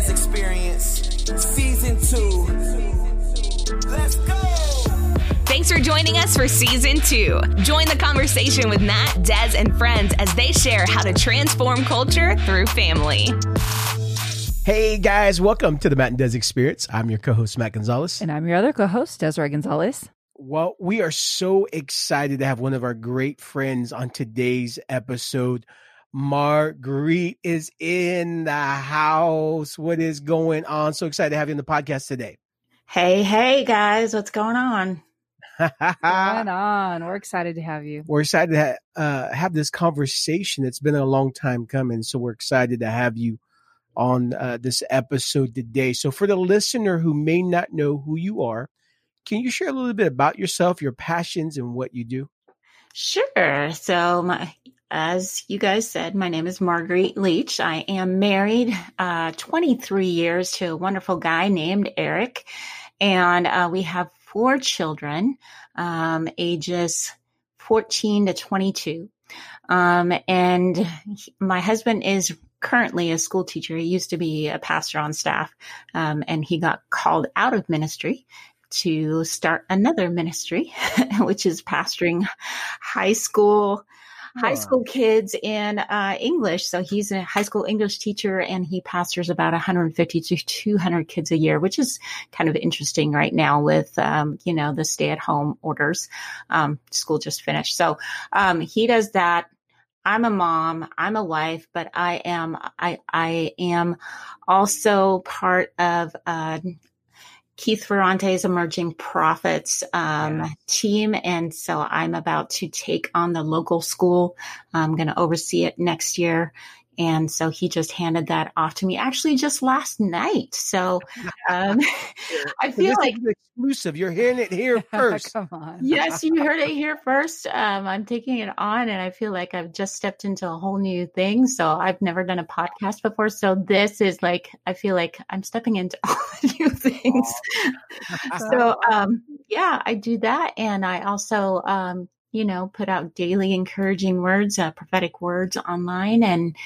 Des Experience, Season 2. Let's go! Thanks for joining us for season two. Join the conversation with Matt, Des, and friends as they share how to transform culture through family. Hey guys, welcome to the Matt and Des Experience. I'm your co-host Matt Gonzales. And I'm your other co-host, Desiree Gonzales. Well, we are so excited to have one of our great friends on today's episode. Margriet is in the house. What is going on? So excited to have you on the podcast today. Hey, hey guys, what's going on? going on? We're excited to have you. We're excited to ha- uh, have this conversation. It's been a long time coming, so we're excited to have you on uh, this episode today. So, for the listener who may not know who you are, can you share a little bit about yourself, your passions, and what you do? Sure. So, my, as you guys said, my name is Margriet Leach. I am married uh, 23 years to a wonderful guy named Eric. And uh, we have four children, um, ages 14 to 22. Um, and he, my husband is currently a school teacher. He used to be a pastor on staff, um, and he got called out of ministry to start another ministry, which is pastoring high school high school kids in uh, English. So he's a high school English teacher and he pastors about 150 to 200 kids a year, which is kind of interesting right now with, um, you know, the stay at home orders. Um, school just finished. So, um, he does that. I'm a mom, I'm a wife, but I am, I, I am also part of, uh, Keith Ferrante's Emerging Prophets um, yeah. team. And so I'm about to take on the local school. I'm going to oversee it next year. And so he just handed that off to me actually just last night. So um, I feel like exclusive. You're hearing it here first. Come on. yes, you heard it here first. Um, I'm taking it on and I feel like I've just stepped into a whole new thing. So I've never done a podcast before. So this is like, I feel like I'm stepping into all new things. so um, yeah, I do that. And I also, um, you know, put out daily encouraging words, uh, prophetic words online. And,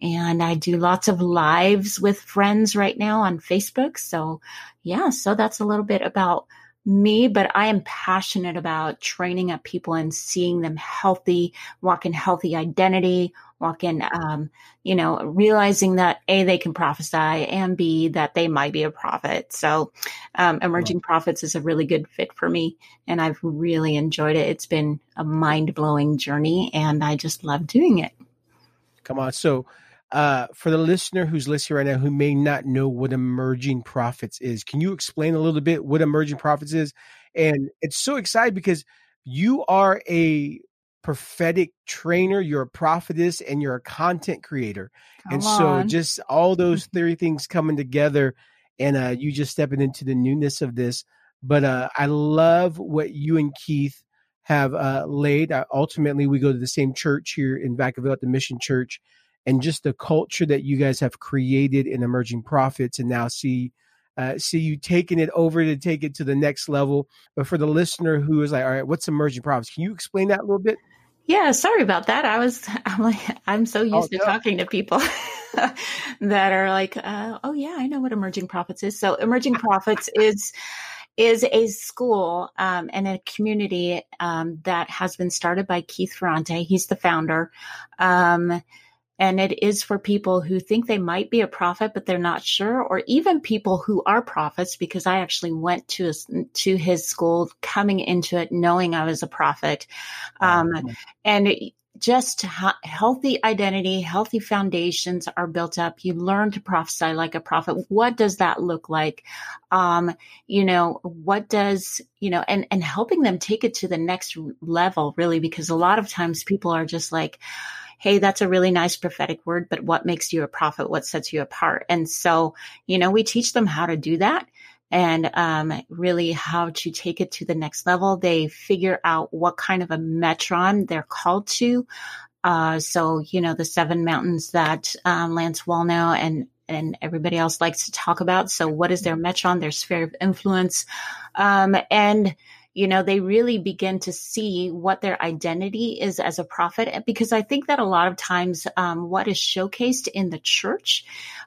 and I do lots of lives with friends right now on Facebook. So yeah, so that's a little bit about me, but I am passionate about training up people and seeing them healthy, walk in healthy identity, walk in, um, you know, realizing that A, they can prophesy and B, that they might be a prophet. So, um, Emerging wow. Prophets is a really good fit for me and I've really enjoyed it. It's been a mind blowing journey and I just love doing it. Come on. So, uh, for the listener who's listening right now who may not know what emerging prophets is, can you explain a little bit what emerging prophets is? And it's so exciting because you are a prophetic trainer, you're a prophetess, and you're a content creator. Come and on. so just all those three things coming together and uh, you just stepping into the newness of this. But uh, I love what you and Keith have uh, laid. Uh, ultimately, we go to the same church here in Vacaville at the Mission Church, and just the culture that you guys have created in Emerging Prophets and now see uh, see you taking it over to take it to the next level. But for the listener who is like, all right, what's emerging prophets? Can you explain that a little bit? Yeah, sorry about that. I was, I'm like, I'm so used oh, to talking to people that are like, uh, oh yeah, I know what emerging prophets is. So emerging prophets is, is a school um, and a community um, that has been started by Keith Ferrante. He's the founder. Um, and it is for people who think they might be a prophet, but they're not sure, or even people who are prophets, because I actually went to his, to his school coming into it knowing I was a prophet. Um, mm-hmm. and it, just healthy identity, healthy foundations are built up. You learn to prophesy like a prophet. What does that look like? Um, you know, what does, you know, and, and helping them take it to the next level, really, because a lot of times people are just like, Hey, that's a really nice prophetic word, but what makes you a prophet? What sets you apart? And so, you know, we teach them how to do that and um, really how to take it to the next level. They figure out what kind of a metron they're called to. Uh, so, you know, the seven mountains that um, Lance Wallnau and and everybody else likes to talk about. So, what is their metron, their sphere of influence, um, and you know, they really begin to see what their identity is as a prophet. Because I think that a lot of times, um, what is showcased in the church,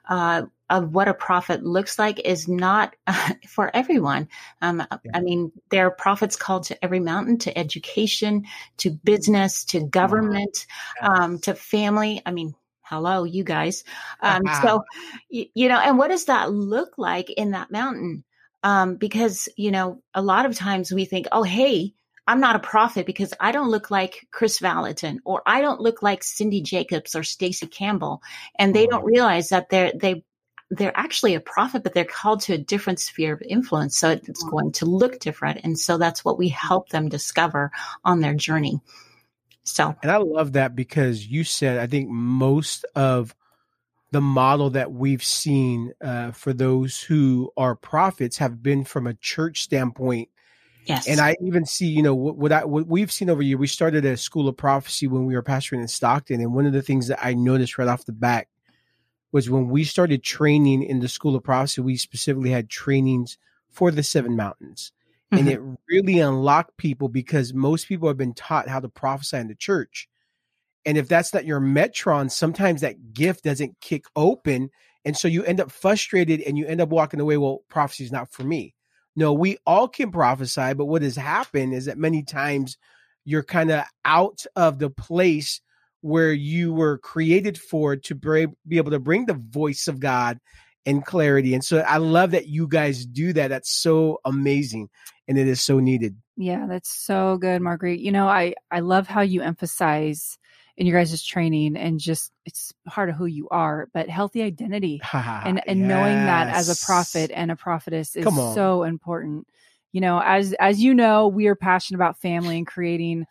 uh, of what a prophet looks like is not uh, for everyone. Um, yeah. I mean, there are prophets called to every mountain, to education, to business, to government, yes. um, to family. I mean, hello, you guys. Um, so, you, you, know, and what does that look like in that mountain? Um, because, you know, a lot of times we think, oh, hey, I'm not a prophet because I don't look like Kris Vallotton or I don't look like Cindy Jacobs or Stacey Campbell. And they don't realize that they're, they, they're actually a prophet, but they're called to a different sphere of influence. So it's going to look different. And so that's what we help them discover on their journey. So, and I love that because you said, I think most of the model that we've seen uh, for those who are prophets have been from a church standpoint. Yes. And I even see, you know, what, what I what we've seen over here. We started a school of prophecy when we were pastoring in Stockton, and one of the things that I noticed right off the bat was when we started training in the School of Prophecy, we specifically had trainings for the seven mountains. Mm-hmm. And it really unlocked people because most people have been taught how to prophesy in the church. And if that's not your metron, sometimes that gift doesn't kick open. And so you end up frustrated and you end up walking away. Well, prophecy is not for me. No, we all can prophesy, but what has happened is that many times you're kind of out of the place where you were created for to be able to bring the voice of God and clarity. And so I love that you guys do that. That's so amazing and it is so needed. Yeah, that's so good, Margriet. You know, I I love how you emphasize in your guys' training and just it's part of who you are, but healthy identity and and yes. knowing that as a prophet and a prophetess is so important. You know, as as you know, we are passionate about family and creating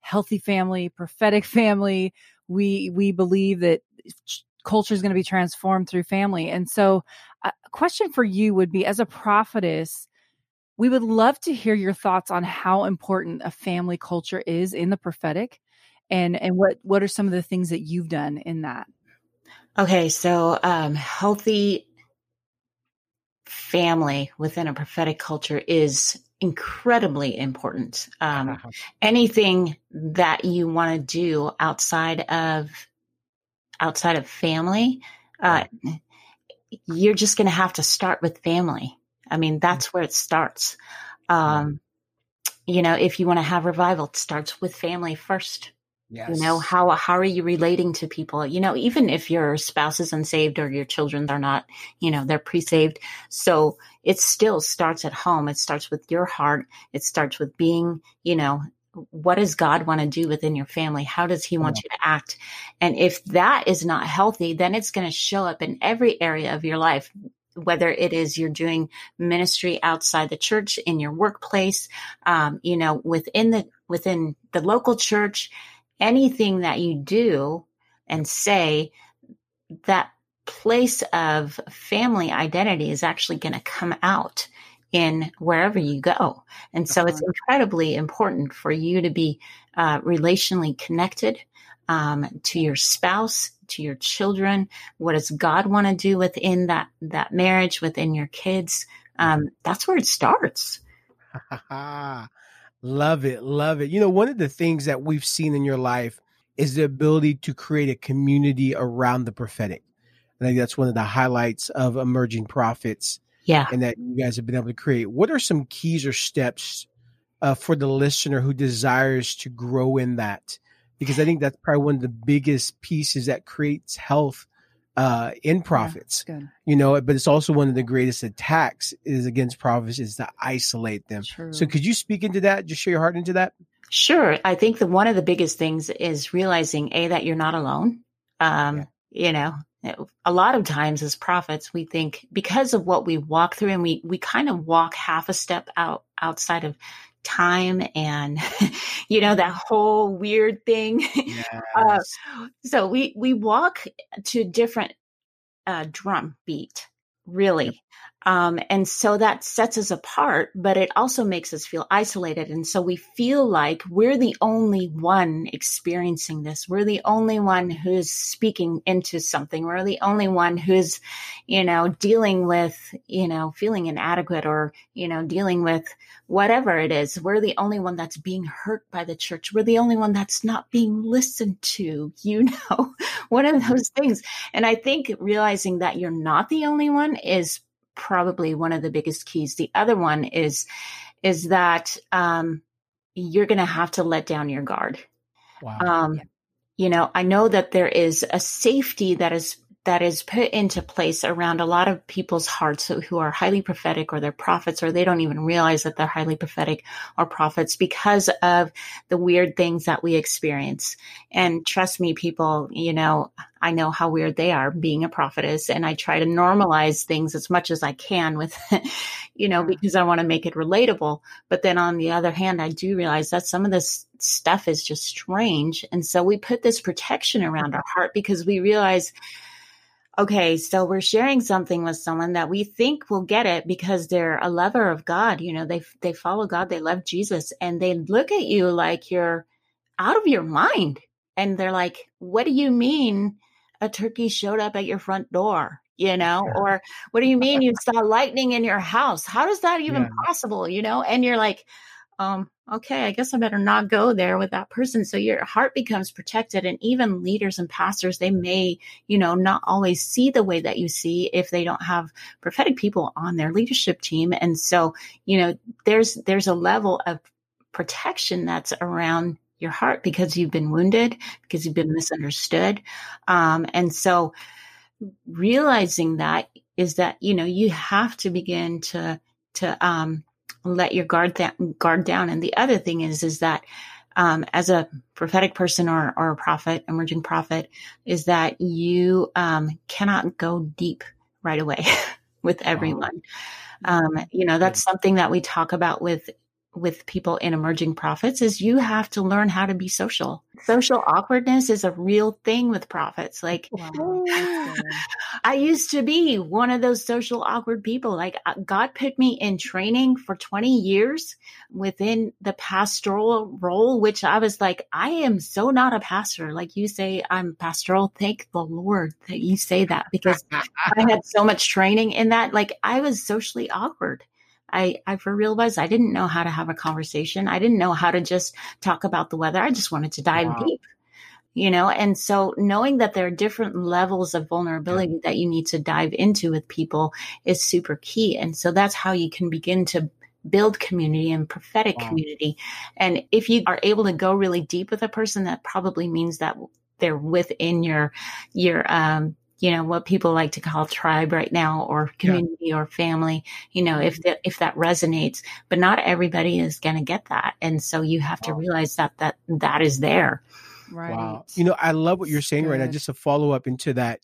healthy family, prophetic family. We we believe that culture is going to be transformed through family. And so, a question for you would be as a prophetess, we would love to hear your thoughts on how important a family culture is in the prophetic and and what what are some of the things that you've done in that? Okay, so um healthy family within a prophetic culture is incredibly important. Um, anything that you want to do outside of outside of family, uh, you're just going to have to start with family. I mean, that's where it starts. Um, you know, if you want to have revival, it starts with family first. Yes. You know, how how are you relating to people? You know, even if your spouse is unsaved or your children are not, you know, they're pre-saved. So it still starts at home. It starts with your heart. It starts with being, you know, what does God want to do within your family? How does he want yeah. you to act? And if that is not healthy, then it's going to show up in every area of your life, whether it is you're doing ministry outside the church in your workplace, um, you know, within the, within the local church, anything that you do and say, that place of family identity is actually going to come out in wherever you go. And so it's uh-huh. incredibly important for you to be uh, relationally connected um, to your spouse, to your children. What does God want to do within that that marriage, within your kids? Um, that's where it starts. love it, love it. You know, one of the things that we've seen in your life is the ability to create a community around the prophetic. And I think that's one of the highlights of emerging prophets. Yeah. And that you guys have been able to create. What are some keys or steps uh, for the listener who desires to grow in that? Because I think that's probably one of the biggest pieces that creates health uh, in prophets. Yeah, you know, but it's also one of the greatest attacks is against prophets is to isolate them. True. So could you speak into that? Just share your heart into that? Sure. I think that one of the biggest things is realizing a that you're not alone. Um, yeah. you know, a lot of times as prophets, we think because of what we walk through and we, we kind of walk half a step out outside of time and, you know, that whole weird thing. Uh, yes. uh, so we, we walk to different uh, drum beat really. Um, and so that sets us apart, but it also makes us feel isolated. And so we feel like we're the only one experiencing this. We're the only one who's speaking into something. We're the only one who's, you know, dealing with, you know, feeling inadequate or, you know, dealing with whatever it is. We're the only one that's being hurt by the church. We're the only one that's not being listened to, you know, one of those things. And I think realizing that you're not the only one is probably one of the biggest keys. The other one is is that um, you're going to have to let down your guard. Wow. Um, yeah. You know, I know that there is a safety that is that is put into place around a lot of people's hearts who are highly prophetic or they're prophets or they don't even realize that they're highly prophetic or prophets because of the weird things that we experience. And trust me, people, you know, I know how weird they are being a prophetess and I try to normalize things as much as I can with, you know, because I want to make it relatable. But then on the other hand, I do realize that some of this stuff is just strange. And so we put this protection around our heart because we realize okay, so we're sharing something with someone that we think will get it because they're a lover of God. You know, they they follow God, they love Jesus, and they look at you like you're out of your mind, and they're like, "What do you mean a turkey showed up at your front door?" You know, yeah. or what do you mean you saw lightning in your house? How does that even yeah. possible? You know, and you're like, um, okay, I guess I better not go there with that person. So your heart becomes protected. And even leaders and pastors, they may, you know, not always see the way that you see if they don't have prophetic people on their leadership team. And so, you know, there's, there's a level of protection that's around your heart because you've been wounded, because you've been misunderstood. Um, and so realizing that is that, you know, you have to begin to, to, um, let your guard guard down. And the other thing is, is that um, as a prophetic person or, or a prophet, emerging prophet, is that you um, cannot go deep right away with everyone. Um, you know, that's something that we talk about with with people in emerging prophets is you have to learn how to be social. Social awkwardness is a real thing with prophets. Like wow, I used to be one of those social awkward people. Like uh, God put me in training for 20 years within the pastoral role, which I was like, I am so not a pastor. Like you say, I'm pastoral. Thank the Lord that you say that because I had so much training in that. Like I was socially awkward. I, I for realized I didn't know how to have a conversation. I didn't know how to just talk about the weather. I just wanted to dive wow. deep, you know? And so knowing that there are different levels of vulnerability yeah. that you need to dive into with people is super key. And so that's how you can begin to build community and prophetic wow. community. And if you are able to go really deep with a person, that probably means that they're within your, your, um, you know what people like to call tribe right now or community yeah. or family you know if mm-hmm. that if that resonates. But not everybody is going to get that. And so you have to realize that that that is there. Right. Wow. you know i love what you're saying right now. just a follow up into that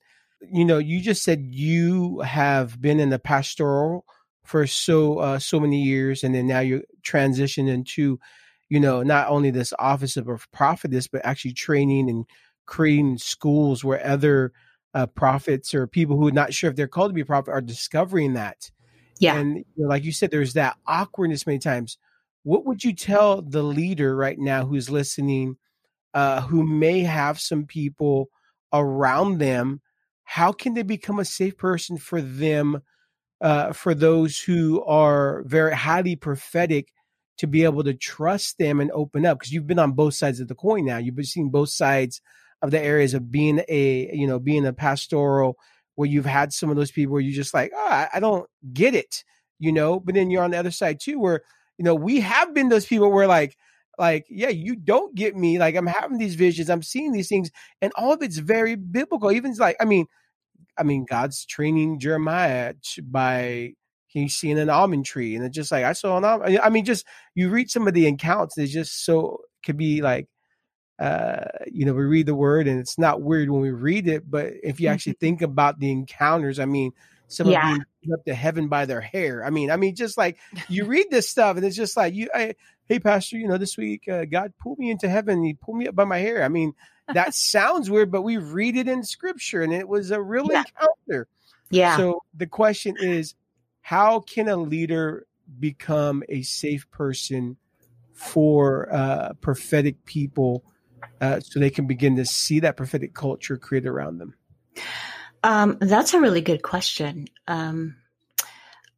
you know you just said you have been in the pastoral for so uh, so many years and then now you're transitioning into you know not only this office of a prophetess but actually training and creating schools where other uh, prophets or people who are not sure if they're called to be a prophet are discovering that. Yeah. And you know, like you said, there's that awkwardness many times. What would you tell the leader right now who's listening, uh, who may have some people around them? How can they become a safe person for them, uh, for those who are very highly prophetic, to be able to trust them and open up? Because you've been on both sides of the coin now. You've been seeing both sides of the areas of being a you know being a pastoral where you've had some of those people where you're just like oh I, don't get it you know? But then you're on the other side too where you know we have been those people where like like yeah you don't get me like i'm having these visions i'm seeing these things and all of it's very biblical even like i mean i mean god's training jeremiah by he's seeing an almond tree and it's just like i saw an almond i mean just you read some of the accounts it's just so could be like uh, you know, we read the word and it's not weird when we read it, but if you actually mm-hmm. think about the encounters, I mean, some yeah. of being up to heaven by their hair. I mean, I mean, just like you read this stuff and it's just like you, I, hey, pastor, you know, this week uh, God pulled me into heaven. He pulled me up by my hair. I mean, that sounds weird, but we read it in scripture and it was a real yeah. encounter. Yeah. So the question is, how can a leader become a safe person for uh, prophetic people uh, so they can begin to see that prophetic culture created around them? Um, that's a really good question. Um,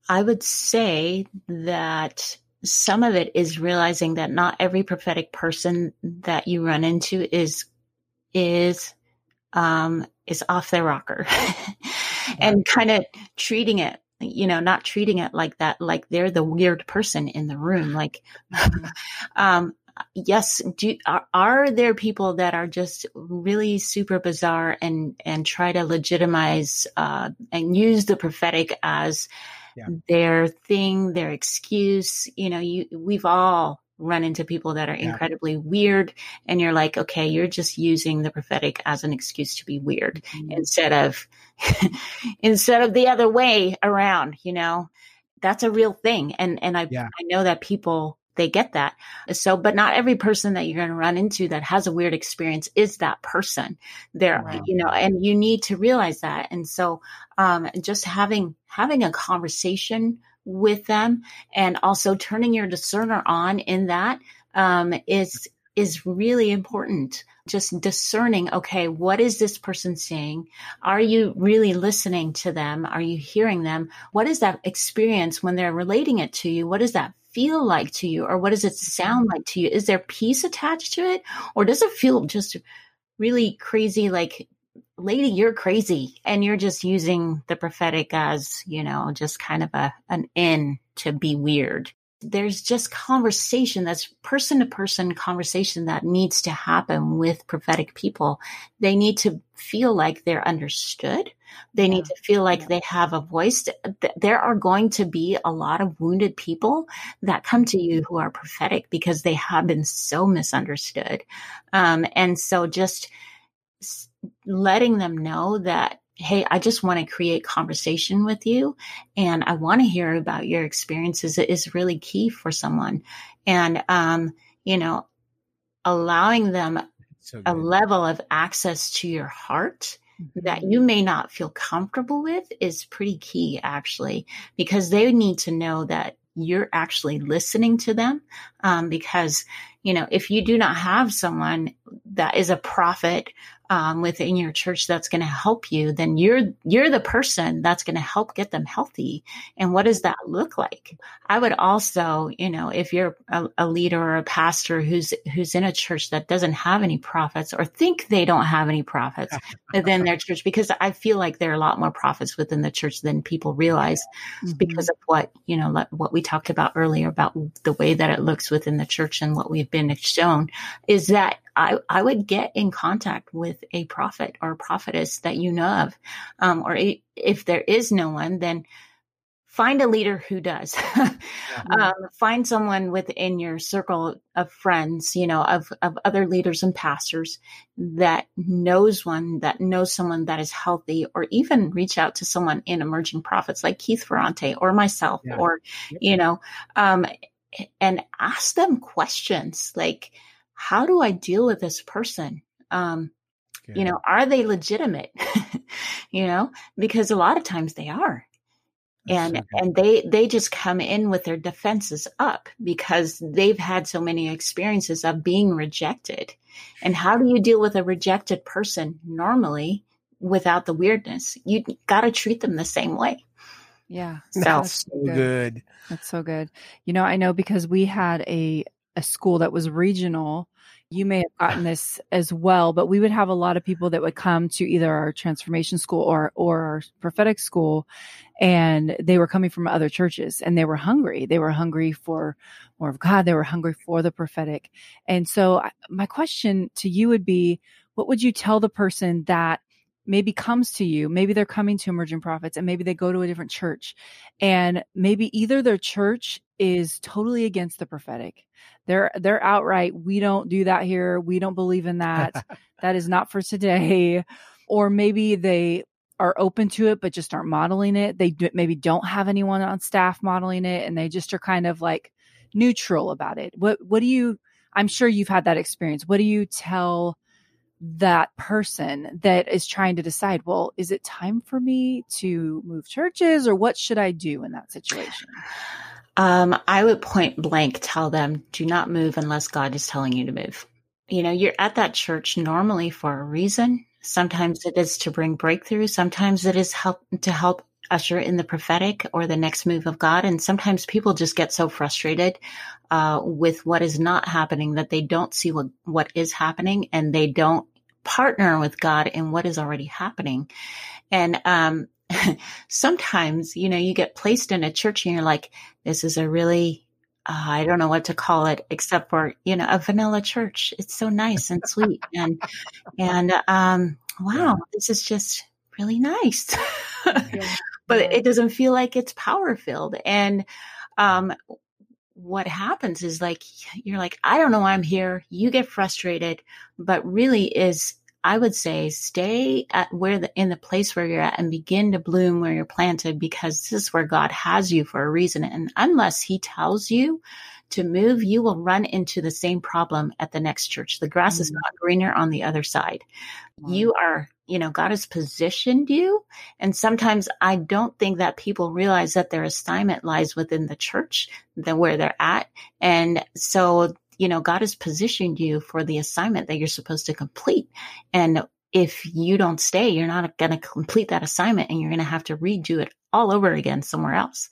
I would say that some of it is realizing that not every prophetic person that you run into is is um, is off their rocker, and kind of treating it you know, not treating it like that, like they're the weird person in the room. Like, mm-hmm. um, yes, do, are, are, there people that are just really super bizarre and, and try to legitimize, uh, and use the prophetic as yeah. their thing, their excuse? You know, you, we've all run into people that are yeah. incredibly weird and you're like, okay, you're just using the prophetic as an excuse to be weird mm-hmm. instead of, instead of the other way around, you know, that's a real thing. And, and I, yeah. I know that people, they get that. So, but not every person that you're going to run into that has a weird experience is that person there, wow. you know, and you need to realize that. And so, um, just having, having a conversation with them and also turning your discerner on in that um, is is really important just discerning okay what is this person saying are you really listening to them are you hearing them what is that experience when they're relating it to you what does that feel like to you or what does it sound like to you is there peace attached to it or does it feel just really crazy like lady, you're crazy. And you're just using the prophetic as, you know, just kind of a, an in to be weird. There's just conversation that's person to person conversation that needs to happen with prophetic people. They need to feel like they're understood. They yeah. need to feel like yeah. they have a voice. There are going to be a lot of wounded people that come to you who are prophetic because they have been so misunderstood. Um, and so just, letting them know that hey, I just want to create conversation with you and I want to hear about your experiences is really key for someone. And, um, you know, allowing them so a level of access to your heart mm-hmm. that you may not feel comfortable with is pretty key actually, because they need to know that you're actually listening to them. Um, because, you know, if you do not have someone that is a prophet um, within your church that's going to help you, then you're you're the person that's going to help get them healthy. And what does that look like? I would also, you know, if you're a, a leader or a pastor who's who's in a church that doesn't have any prophets or think they don't have any prophets within their church, because I feel like there are a lot more prophets within the church than people realize, mm-hmm. because of what you know, what we talked about earlier about the way that it looks within the church and what we've been shown, is that I, I would get in contact with a prophet or prophetess that you know of. Um, or if there is no one, then find a leader who does. um, find someone within your circle of friends, you know, of, of other leaders and pastors that knows one, that knows someone that is healthy, or even reach out to someone in emerging prophets like Keith Ferrante or myself, yeah. or, you know, um, and ask them questions like, how do I deal with this person? Um, You know, are they legitimate? you know, because a lot of times they are. and so and they they just come in with their defenses up because they've had so many experiences of being rejected. And how do you deal with a rejected person normally without the weirdness? You got to treat them the same way. Yeah. So, That's so good. good. That's so good. You know, I know because we had a a school that was regional you may have gotten this as well, but we would have a lot of people that would come to either our transformation school or or our prophetic school, and they were coming from other churches, and they were hungry. They were hungry for more of God. They were hungry for the prophetic. And so, my question to you would be, what would you tell the person that maybe comes to you maybe they're coming to emerging prophets and maybe they go to a different church and maybe either their church is totally against the prophetic. They're they're outright we don't do that here. We don't believe in that. That is not for today. Or maybe they are open to it but just aren't modeling it. They do, maybe don't have anyone on staff modeling it and they just are kind of like neutral about it. What what do you i'm sure you've had that experience. What do you tell that person that is trying to decide, well, is it time for me to move churches or what should I do in that situation? Um, I would point blank tell them, do not move unless God is telling you to move. You know, you're at that church normally for a reason. Sometimes it is to bring breakthrough. Sometimes it is help to help usher in the prophetic or the next move of God. And sometimes people just get so frustrated uh, with what is not happening that they don't see what, what is happening and they don't partner with God in what is already happening. And um, sometimes, you know, you get placed in a church and you're like, this is a really uh, I don't know what to call it except for you know a vanilla church. It's so nice and sweet and and um, wow, this is just really nice. but it doesn't feel like it's power filled. And um, what happens is like you're like, I don't know why I'm here. You get frustrated, but really is I would say stay at where the in the place where you're at and begin to bloom where you're planted because this is where God has you for a reason. And unless He tells you to move, you will run into the same problem at the next church. The grass mm-hmm. is not greener on the other side. Mm-hmm. You are, you know, God has positioned you. And sometimes I don't think that people realize that their assignment lies within the church, than where they're at. And so you know, God has positioned you for the assignment that you're supposed to complete. And if you don't stay, you're not going to complete that assignment and you're going to have to redo it all over again somewhere else.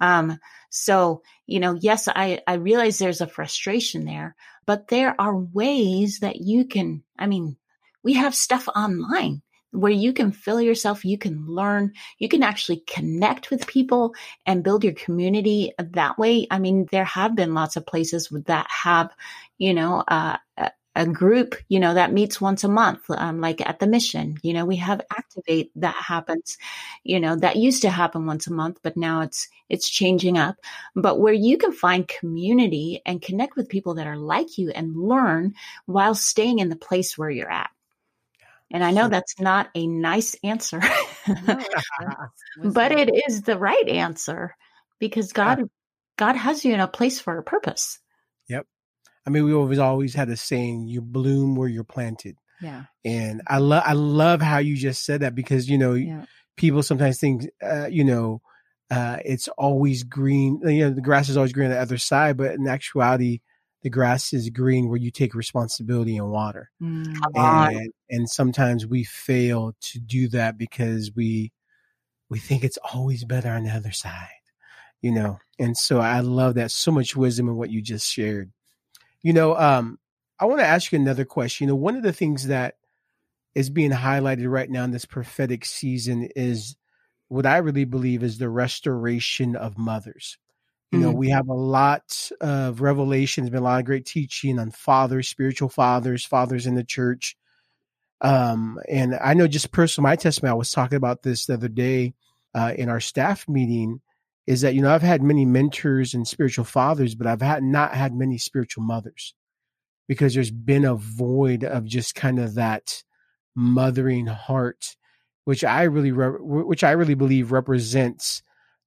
Um, so, you know, yes, I, I realize there's a frustration there, but there are ways that you can, I mean, we have stuff online where you can fill yourself, you can learn, you can actually connect with people and build your community that way. I mean, there have been lots of places that have, you know, uh, a group, you know, that meets once a month, um, like at the mission. You know, we have Activate that happens, you know, that used to happen once a month, but now it's it's changing up. But where you can find community and connect with people that are like you and learn while staying in the place where you're at. And I know that's not a nice answer, but it is the right answer because God, yeah. God has you in a place for a purpose. Yep. I mean, we always always had a saying, "You bloom where you're planted." Yeah. And I love, I love how you just said that because you know, yeah. people sometimes think, uh, you know, uh, it's always green. You know, the grass is always green on the other side, but in actuality, the grass is green where you take responsibility and water. Mm. And, and sometimes we fail to do that because we we think it's always better on the other side. You know, and so I love that so much wisdom in what you just shared. You know, um, I want to ask you another question. You know, one of the things that is being highlighted right now in this prophetic season is what I really believe is the restoration of mothers. You know, mm-hmm. we have a lot of revelations, been a lot of great teaching on fathers, spiritual fathers, fathers in the church. Um, and I know just personally, my testimony, I was talking about this the other day uh, in our staff meeting, is that, you know, I've had many mentors and spiritual fathers, but I've had not had many spiritual mothers because there's been a void of just kind of that mothering heart, which I really, re- which I really believe represents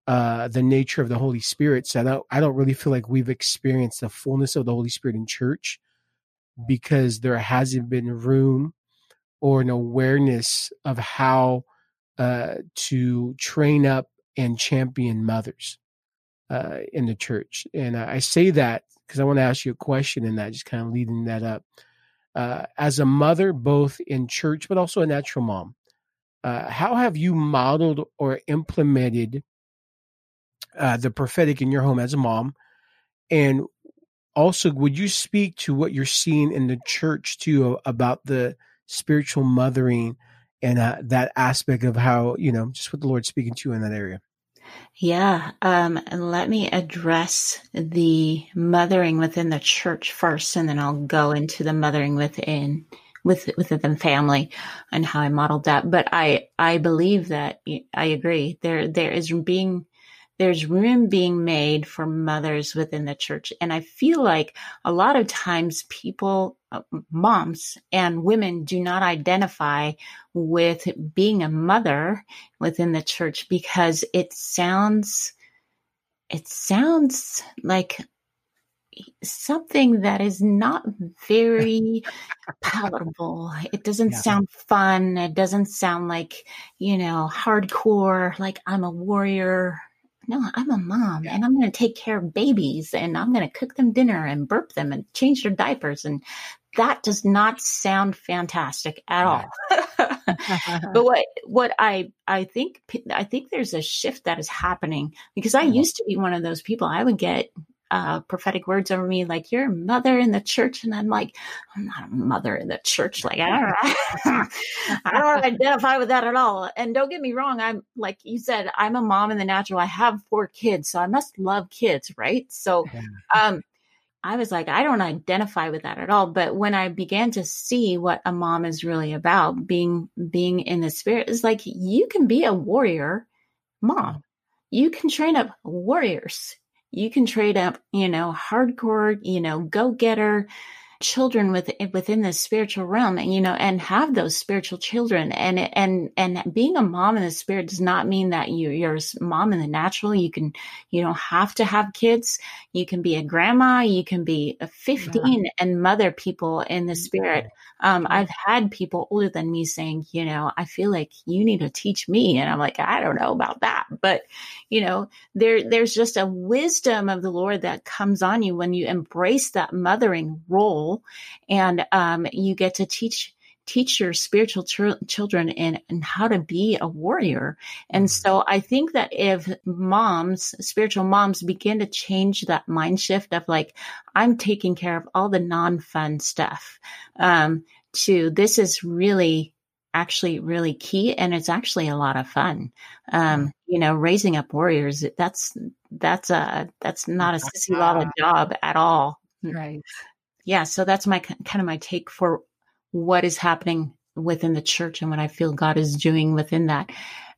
uh, the nature of the Holy Spirit. So I don't, I don't really feel like we've experienced the fullness of the Holy Spirit in church because there hasn't been room or an awareness of how uh, to train up and champion mothers uh, in the church. And I say that because I want to ask you a question and that just kind of leading that up. Uh, as a mother, both in church but also a natural mom, uh, how have you modeled or implemented uh, the prophetic in your home as a mom? And also, would you speak to what you're seeing in the church too about the spiritual mothering and uh, that aspect of how, you know, just what the Lord's speaking to you in that area? Yeah. Um, and let me address the mothering within the church first, and then I'll go into the mothering within with within family and how I modeled that. But I I believe that I agree. There there is being there's room being made for mothers within the church. And I feel like a lot of times people, uh, moms and women do not identify with being a mother within the church because it sounds, it sounds like something that is not very palatable. It doesn't yeah. sound fun. It doesn't sound like, you know, hardcore, like I'm a warrior. No, I'm a mom and I'm going to take care of babies and I'm going to cook them dinner and burp them and change their diapers. And that does not sound fantastic at all. but what what I I think I think there's a shift that is happening because I uh-huh. used to be one of those people. I would get uh, prophetic words over me, like you're a mother in the church, and I'm like, I'm not a mother in the church. Like I don't, I don't identify with that at all. And don't get me wrong, I'm like you said, I'm a mom in the natural. I have four kids, so I must love kids, right? So, um, I was like, I don't identify with that at all. But when I began to see what a mom is really about, being being in the spirit, is like you can be a warrior mom. You can train up warriors you can trade up, you know, hardcore, you know, go getter children with, within the spiritual realm and, you know, and have those spiritual children. And, and, and being a mom in the spirit does not mean that you, you're a mom in the natural. You can, you don't have to have kids. You can be a grandma. You can be a 15 yeah. and mother people in the spirit. Um, I've had people older than me saying, you know, I feel like you need to teach me. And I'm like, I don't know about that. But, you know, there, there's just a wisdom of the Lord that comes on you when you embrace that mothering role and, um, you get to teach teach your spiritual ch- children and, and how to be a warrior. And mm-hmm. so I think that if moms, spiritual moms begin to change that mind shift of like, I'm taking care of all the non fun stuff, um, to this is really actually really key and it's actually a lot of fun um, you know raising up warriors that's that's a that's not a sissy lala job at all right yeah so that's my kind of my take for what is happening within the church and what I feel God is doing within that.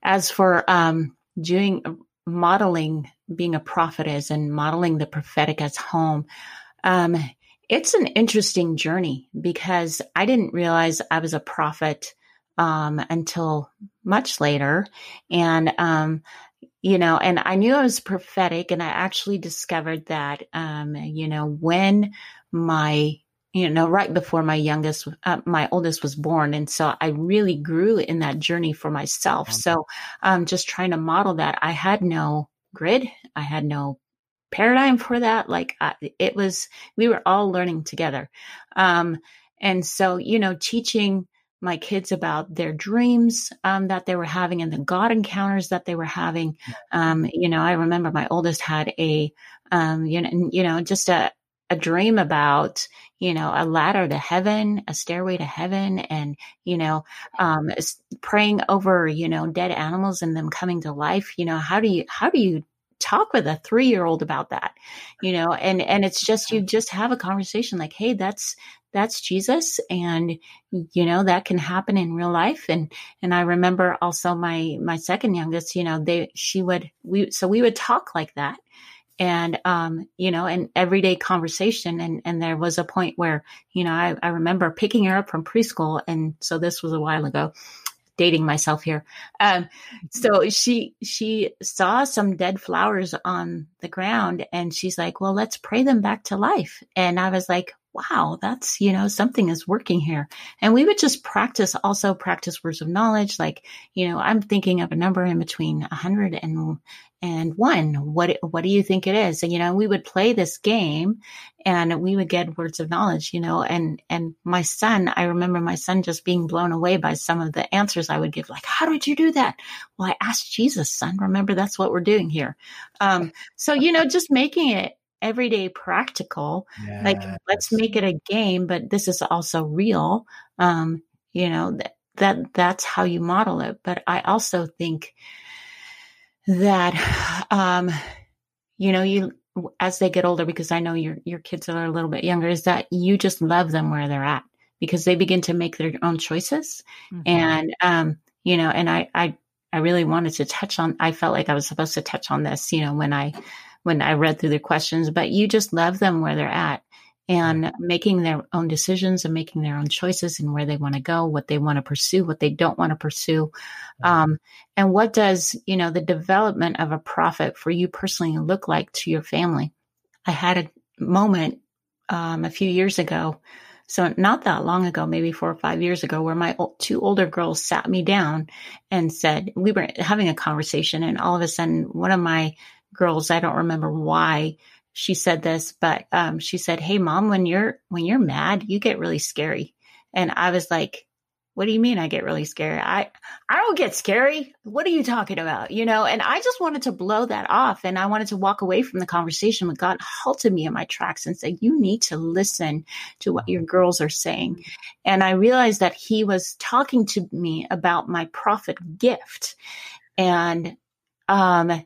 As for um, doing modeling being a prophetess and modeling the prophetic as home, um, it's an interesting journey because I didn't realize I was a prophet um, until much later, and um, you know, and I knew I was prophetic, and I actually discovered that, um, you know, when my you know, right before my youngest, uh, my oldest was born. And so I really grew in that journey for myself. So um, just trying to model that. I had no grid. I had no paradigm for that. Like I, it was, we were all learning together. Um, and so, you know, teaching my kids about their dreams um, that they were having and the God encounters that they were having. Um, you know, I remember my oldest had a, um, you know, you know, just a, a dream about, you know, a ladder to heaven, a stairway to heaven, and, you know, um, praying over, you know, dead animals and them coming to life. You know, how do you, how do you talk with a three year old about that? You know, and, and it's just, you just have a conversation like, Hey, that's, that's Jesus. And, you know, that can happen in real life. And, and I remember also my, my second youngest, you know, they, she would, we, so we would talk like that and um, you know, an everyday conversation. And and there was a point where, you know, I, I remember picking her up from preschool, and so this was a while ago. Dating myself here. Um, so she she saw some dead flowers on the ground, and she's like, "Well, let's pray them back to life." And I was like, wow, that's, you know, something is working here. And we would just practice, also practice words of knowledge. Like, you know, I'm thinking of a number in between 100 and, and one. What, what do you think it is? And, you know, we would play this game and we would get words of knowledge, you know, and, and my son, I remember my son just being blown away by some of the answers I would give. Like, how did you do that? Well, I asked Jesus, son. Remember, that's what we're doing here. Um, so, you know, just making it everyday practical yes. like let's make it a game but this is also real um you know that that that's how you model it but i also think that um you know you as they get older because i know your your kids are a little bit younger is that you just love them where they're at because they begin to make their own choices mm-hmm. and um you know and i i i really wanted to touch on i felt like i was supposed to touch on this you know when i when I read through the questions, but you just love them where they're at and making their own decisions and making their own choices and where they want to go, what they want to pursue, what they don't want to pursue. Um, and what does, you know, the development of a prophet for you personally look like to your family? I had a moment um, a few years ago. So not that long ago, maybe four or five years ago, where my two older girls sat me down and said, we were having a conversation and all of a sudden one of my girls, I don't remember why she said this, but um, she said, Hey mom, when you're, when you're mad, you get really scary. And I was like, what do you mean I get really scary? I I don't get scary. What are you talking about? You know, and I just wanted to blow that off and I wanted to walk away from the conversation But God halted me in my tracks and said, "You need to listen to what your girls are saying." And I realized that he was talking to me about my prophet gift. And um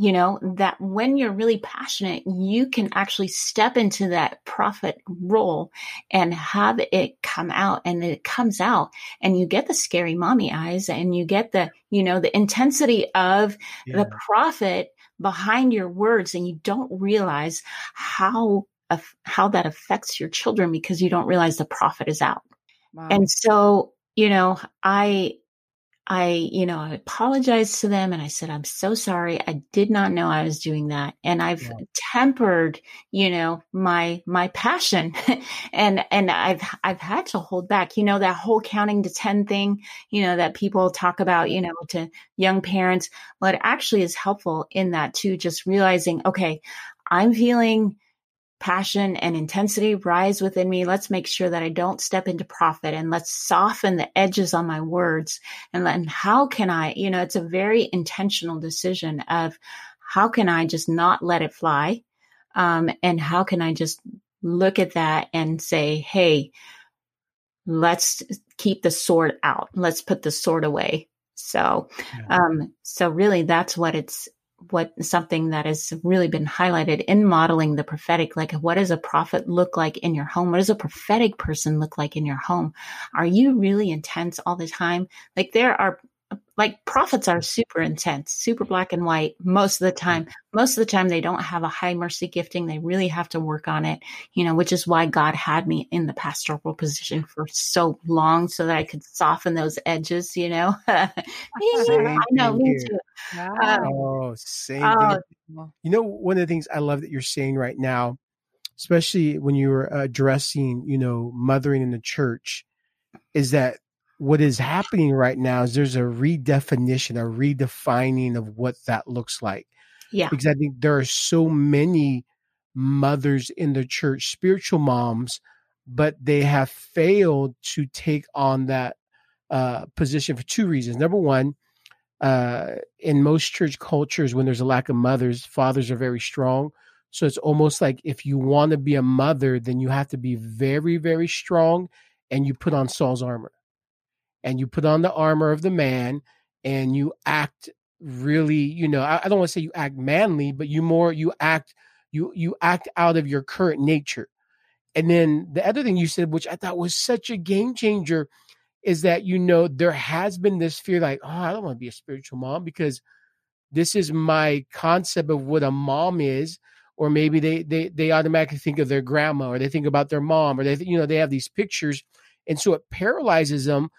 you know, that when you're really passionate, you can actually step into that prophet role and have it come out and it comes out and you get the scary mommy eyes and you get the, you know, the intensity of yeah. the prophet behind your words and you don't realize how, how that affects your children because you don't realize the prophet is out. Wow. And so, you know, I, I, you know, I apologized to them and I said, I'm so sorry. I did not know I was doing that. And I've yeah. tempered, you know, my, my passion and, and I've, I've had to hold back, you know, that whole counting to 10 thing, you know, that people talk about, you know, to young parents. Well, it actually is helpful in that too, just realizing, okay, I'm feeling, passion and intensity rise within me. Let's make sure that I don't step into prophet and let's soften the edges on my words. And then how can I, you know, it's a very intentional decision of how can I just not let it fly? Um, and how can I just look at that and say, Hey, let's keep the sword out. Let's put the sword away. So, um, so really that's what it's, what something that has really been highlighted in modeling the prophetic like what does a prophet look like in your home? What does a prophetic person look like in your home? Are you really intense all the time? Like there are like prophets are super intense, super black and white most of the time. Most of the time they don't have a high mercy gifting. They really have to work on it, you know, which is why God had me in the pastoral position for so long so that I could soften those edges, you know. I know, me too. Um, oh, same uh, You know, one of the things I love that you're saying right now, especially when you were addressing, you know, mothering in the church, is that what is happening right now is there's a redefinition, a redefining of what that looks like. Yeah. Because I think there are so many mothers in the church, spiritual moms, but they have failed to take on that uh, position for two reasons. Number one, uh, in most church cultures, when there's a lack of mothers, fathers are very strong. So it's almost like if you want to be a mother, then you have to be very, very strong and you put on Saul's armor and you put on the armor of the man and you act really you know I, I don't want to say you act manly but you more you act you you act out of your current nature. And then the other thing you said which i thought was such a game changer is that you know there has been this fear like oh i don't want to be a spiritual mom because this is my concept of what a mom is or maybe they they they automatically think of their grandma or they think about their mom or they you know they have these pictures and so it paralyzes them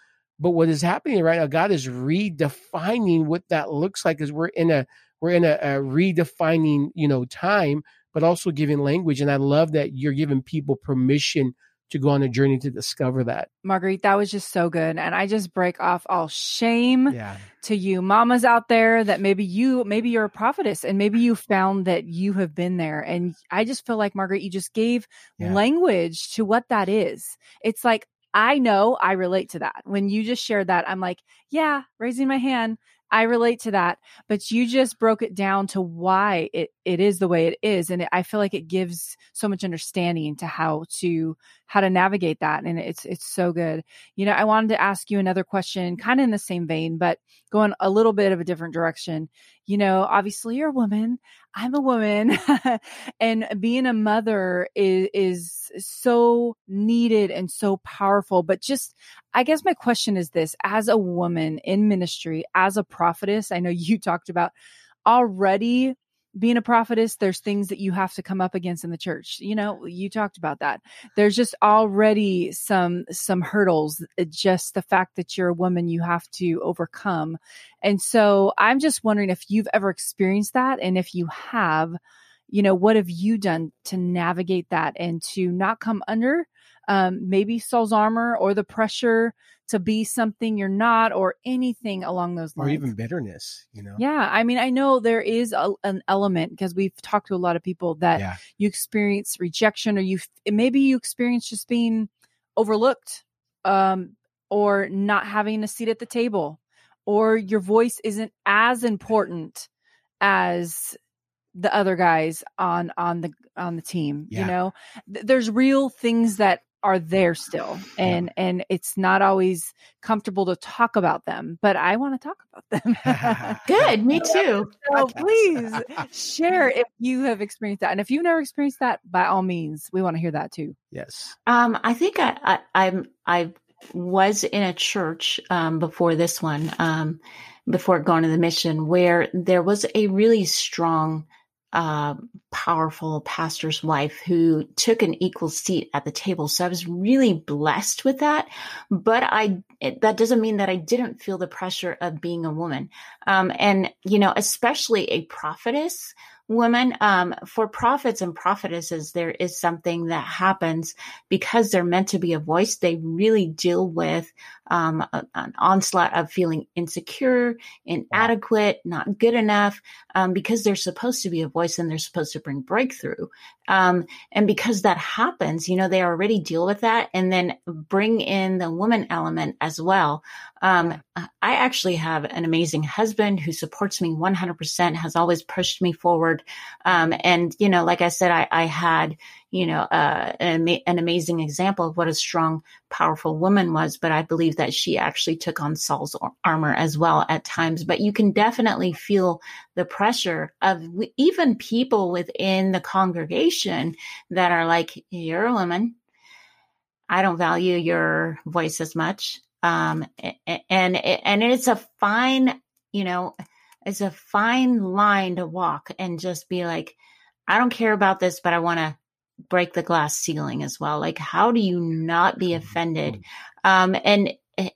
but what is happening right now, God is redefining what that looks like as we're in a we're in a, a redefining, you know, time, but also giving language. And I love that you're giving people permission to go on a journey to discover that. Margriet, that was just so good. And I just break off all shame yeah. to you mamas out there that maybe you, maybe you're a prophetess and maybe you found that you have been there. And I just feel like, Margriet, you just gave yeah. language to what that is. It's like, I know I relate to that. When you just shared that, I'm like, yeah, raising my hand. I relate to that, but you just broke it down to why it, it is the way it is. And it, I feel like it gives so much understanding to how to, how to navigate that. And it's, it's so good. You know, I wanted to ask you another question kind of in the same vein, but going a little bit of a different direction. You know, obviously you're a woman. I'm a woman and being a mother is, is so needed and so powerful. But just, I guess my question is this as a woman in ministry, as a prophetess, I know you talked about already being a prophetess, there's things that you have to come up against in the church. You know, you talked about that. There's just already some some hurdles. Uh, just the fact that you're a woman, you have to overcome. And so I'm just wondering if you've ever experienced that, and if you have, you know, what have you done to navigate that and to not come under um, maybe Saul's armor or the pressure to be something you're not or anything along those lines. Or even bitterness, you know? Yeah. I mean, I know there is a, an element because we've talked to a lot of people that yeah. you experience rejection or you maybe you experience just being overlooked um, or not having a seat at the table or your voice isn't as important as the other guys on on the on the team yeah. you know? Th- there's real things that are there still and yeah. and it's not always comfortable to talk about them but i want to talk about them. Good me too. so please share if you have experienced that and if you've never experienced that by all means we want to hear that too. Yes. Um i think i, I i'm i was in a church um before this one um before going to the mission where there was a really strong uh, powerful pastor's wife who took an equal seat at the table. So I was really blessed with that. But I, it, that doesn't mean that I didn't feel the pressure of being a woman. Um, and, you know, especially a prophetess, women um, for prophets and prophetesses there is something that happens because they're meant to be a voice. They really deal with um, a, an onslaught of feeling insecure inadequate not good enough um, because they're supposed to be a voice and they're supposed to bring breakthrough um, and because that happens you know they already deal with that and then bring in the woman element as well um, I actually have an amazing husband who supports me 100%, has always pushed me forward. Um, and, you know, like I said, I, I had, you know, uh, an, an, amazing example of what a strong, powerful woman was. But I believe that she actually took on Saul's armor as well at times. But you can definitely feel the pressure of even people within the congregation that are like, you're a woman. I don't value your voice as much um, and, and it's a fine, you know, it's a fine line to walk and just be like, I don't care about this, but I want to break the glass ceiling as well. Like, how do you not be mm-hmm. offended? Mm-hmm. Um, and it,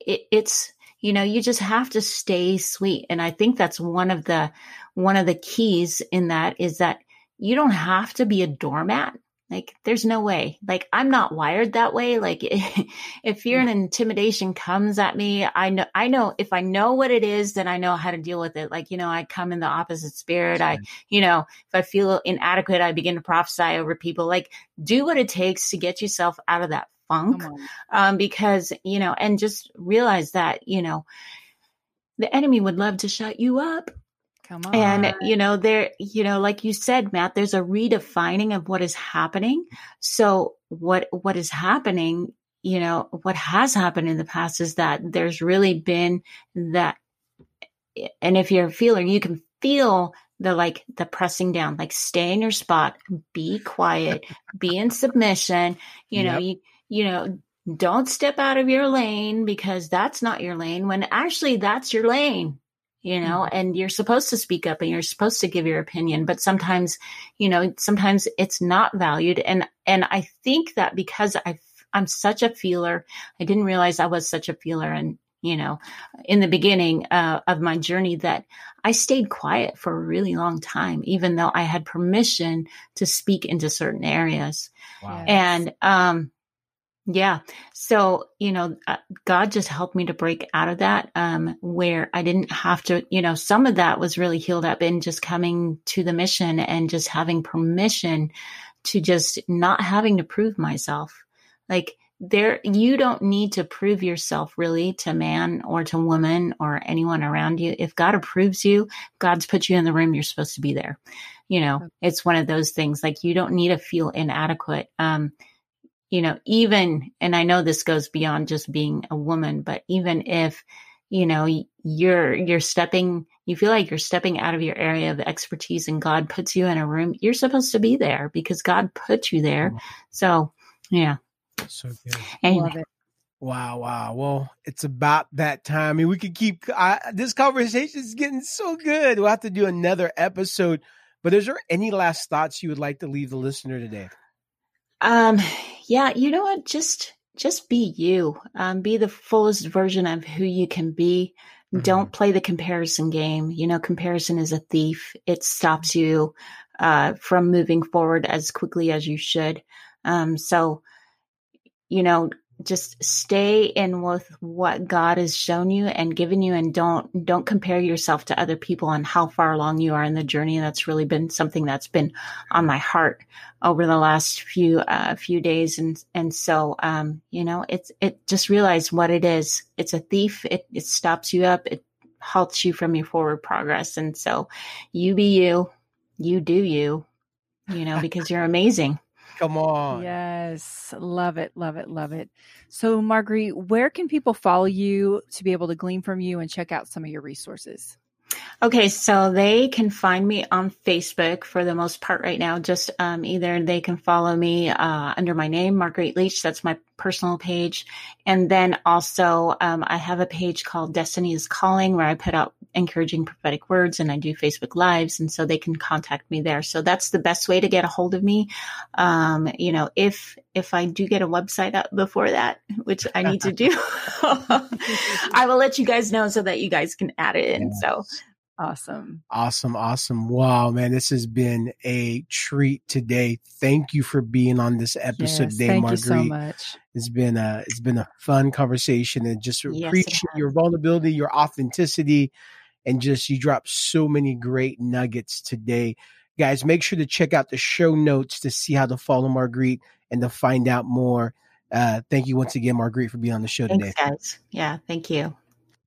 it, it's, you know, you just have to stay sweet. And I think that's one of the, one of the keys in that is that you don't have to be a doormat. Like, there's no way. Like, I'm not wired that way. Like, if fear and intimidation comes at me, I know, I know if I know what it is, then I know how to deal with it. Like, you know, I come in the opposite spirit. I, you know, if I feel inadequate, I begin to prophesy over people. Like, do what it takes to get yourself out of that funk. Um, because, you know, and just realize that, you know, the enemy would love to shut you up. Come on. And, you know, there, you know, like you said, Matt, there's a redefining of what is happening. So what, what is happening, you know, what has happened in the past is that there's really been that. Eh, and if you're a feeler, you can feel the like the pressing down, like stay in your spot, be quiet, be in submission, you yep. know, you, you know, don't step out of your lane because that's not your lane when actually that's your lane you know, mm-hmm. and you're supposed to speak up and you're supposed to give your opinion, but sometimes, you know, sometimes it's not valued. And, and I think that because I, I'm such a feeler, I didn't realize I was such a feeler and, you know, in the beginning uh, of my journey that I stayed quiet for a really long time, even though I had permission to speak into certain areas. Wow. And, um, yeah. So, you know, uh, God just helped me to break out of that, um, where I didn't have to, you know, some of that was really healed up in just coming to the mission and just having permission to just not having to prove myself. Like there, you don't need to prove yourself really to man or to woman or anyone around you. If God approves you, God's put you in the room, you're supposed to be there. You know, it's one of those things like you don't need to feel inadequate. Um, you know, even, and I know this goes beyond just being a woman, but even if, you know, you're, you're stepping, you feel like you're stepping out of your area of expertise and God puts you in a room, you're supposed to be there because God put you there. Mm-hmm. So, yeah. So good. Anyway. Wow, wow. Well, it's about that time. I mean, we could keep I, this conversation is getting so good. We'll have to do another episode. But is there any last thoughts you would like to leave the listener today? Um, yeah, you know what? Just just be you. Um, be the fullest version of who you can be. Mm-hmm. Don't play the comparison game. You know, comparison is a thief. It stops you uh, from moving forward as quickly as you should. Um, so, you know, just stay in with what God has shown you and given you and don't don't compare yourself to other people on how far along you are in the journey. That's really been something that's been on my heart over the last few uh, few days. And and so um you know it's it just realize what it is. It's a thief. It it stops you up. It halts you from your forward progress. And so you be you you do you you know because you're amazing Come on. Yes. Love it. Love it. Love it. So, Margriet, where can people follow you to be able to glean from you and check out some of your resources? Okay, so they can find me on Facebook for the most part right now. Just um, either they can follow me uh, under my name, Margriet Leach. That's my personal page. And then also, um, I have a page called Destiny is Calling where I put out encouraging prophetic words and I do Facebook Lives. And so they can contact me there. So that's the best way to get a hold of me. Um, you know, if, if I do get a website up before that, which I need to do, I will let you guys know so that you guys can add it in. So Awesome. Awesome. Awesome. Wow, man. This has been a treat today. Thank you for being on this episode yes, today, thank Margriet. Thank you so much. It's been a it's been a fun conversation and just yes, appreciate your vulnerability, your authenticity, and just you dropped so many great nuggets today. Guys, make sure to check out the show notes to see how to follow Margriet and to find out more. Uh, thank you once again, Margriet, for being on the show Thanks, today. Guys. Yeah, thank you.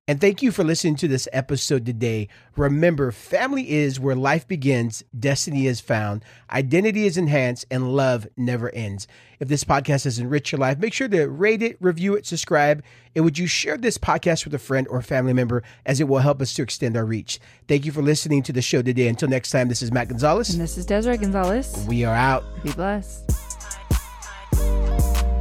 And thank you for listening to this episode today. Remember, family is where life begins, destiny is found, identity is enhanced, and love never ends. If this podcast has enriched your life, make sure to rate it, review it, subscribe, and would you share this podcast with a friend or family member as it will help us to extend our reach. Thank you for listening to the show today. Until next time, this is Matt Gonzales. And this is Desiree Gonzales. We are out. Be blessed.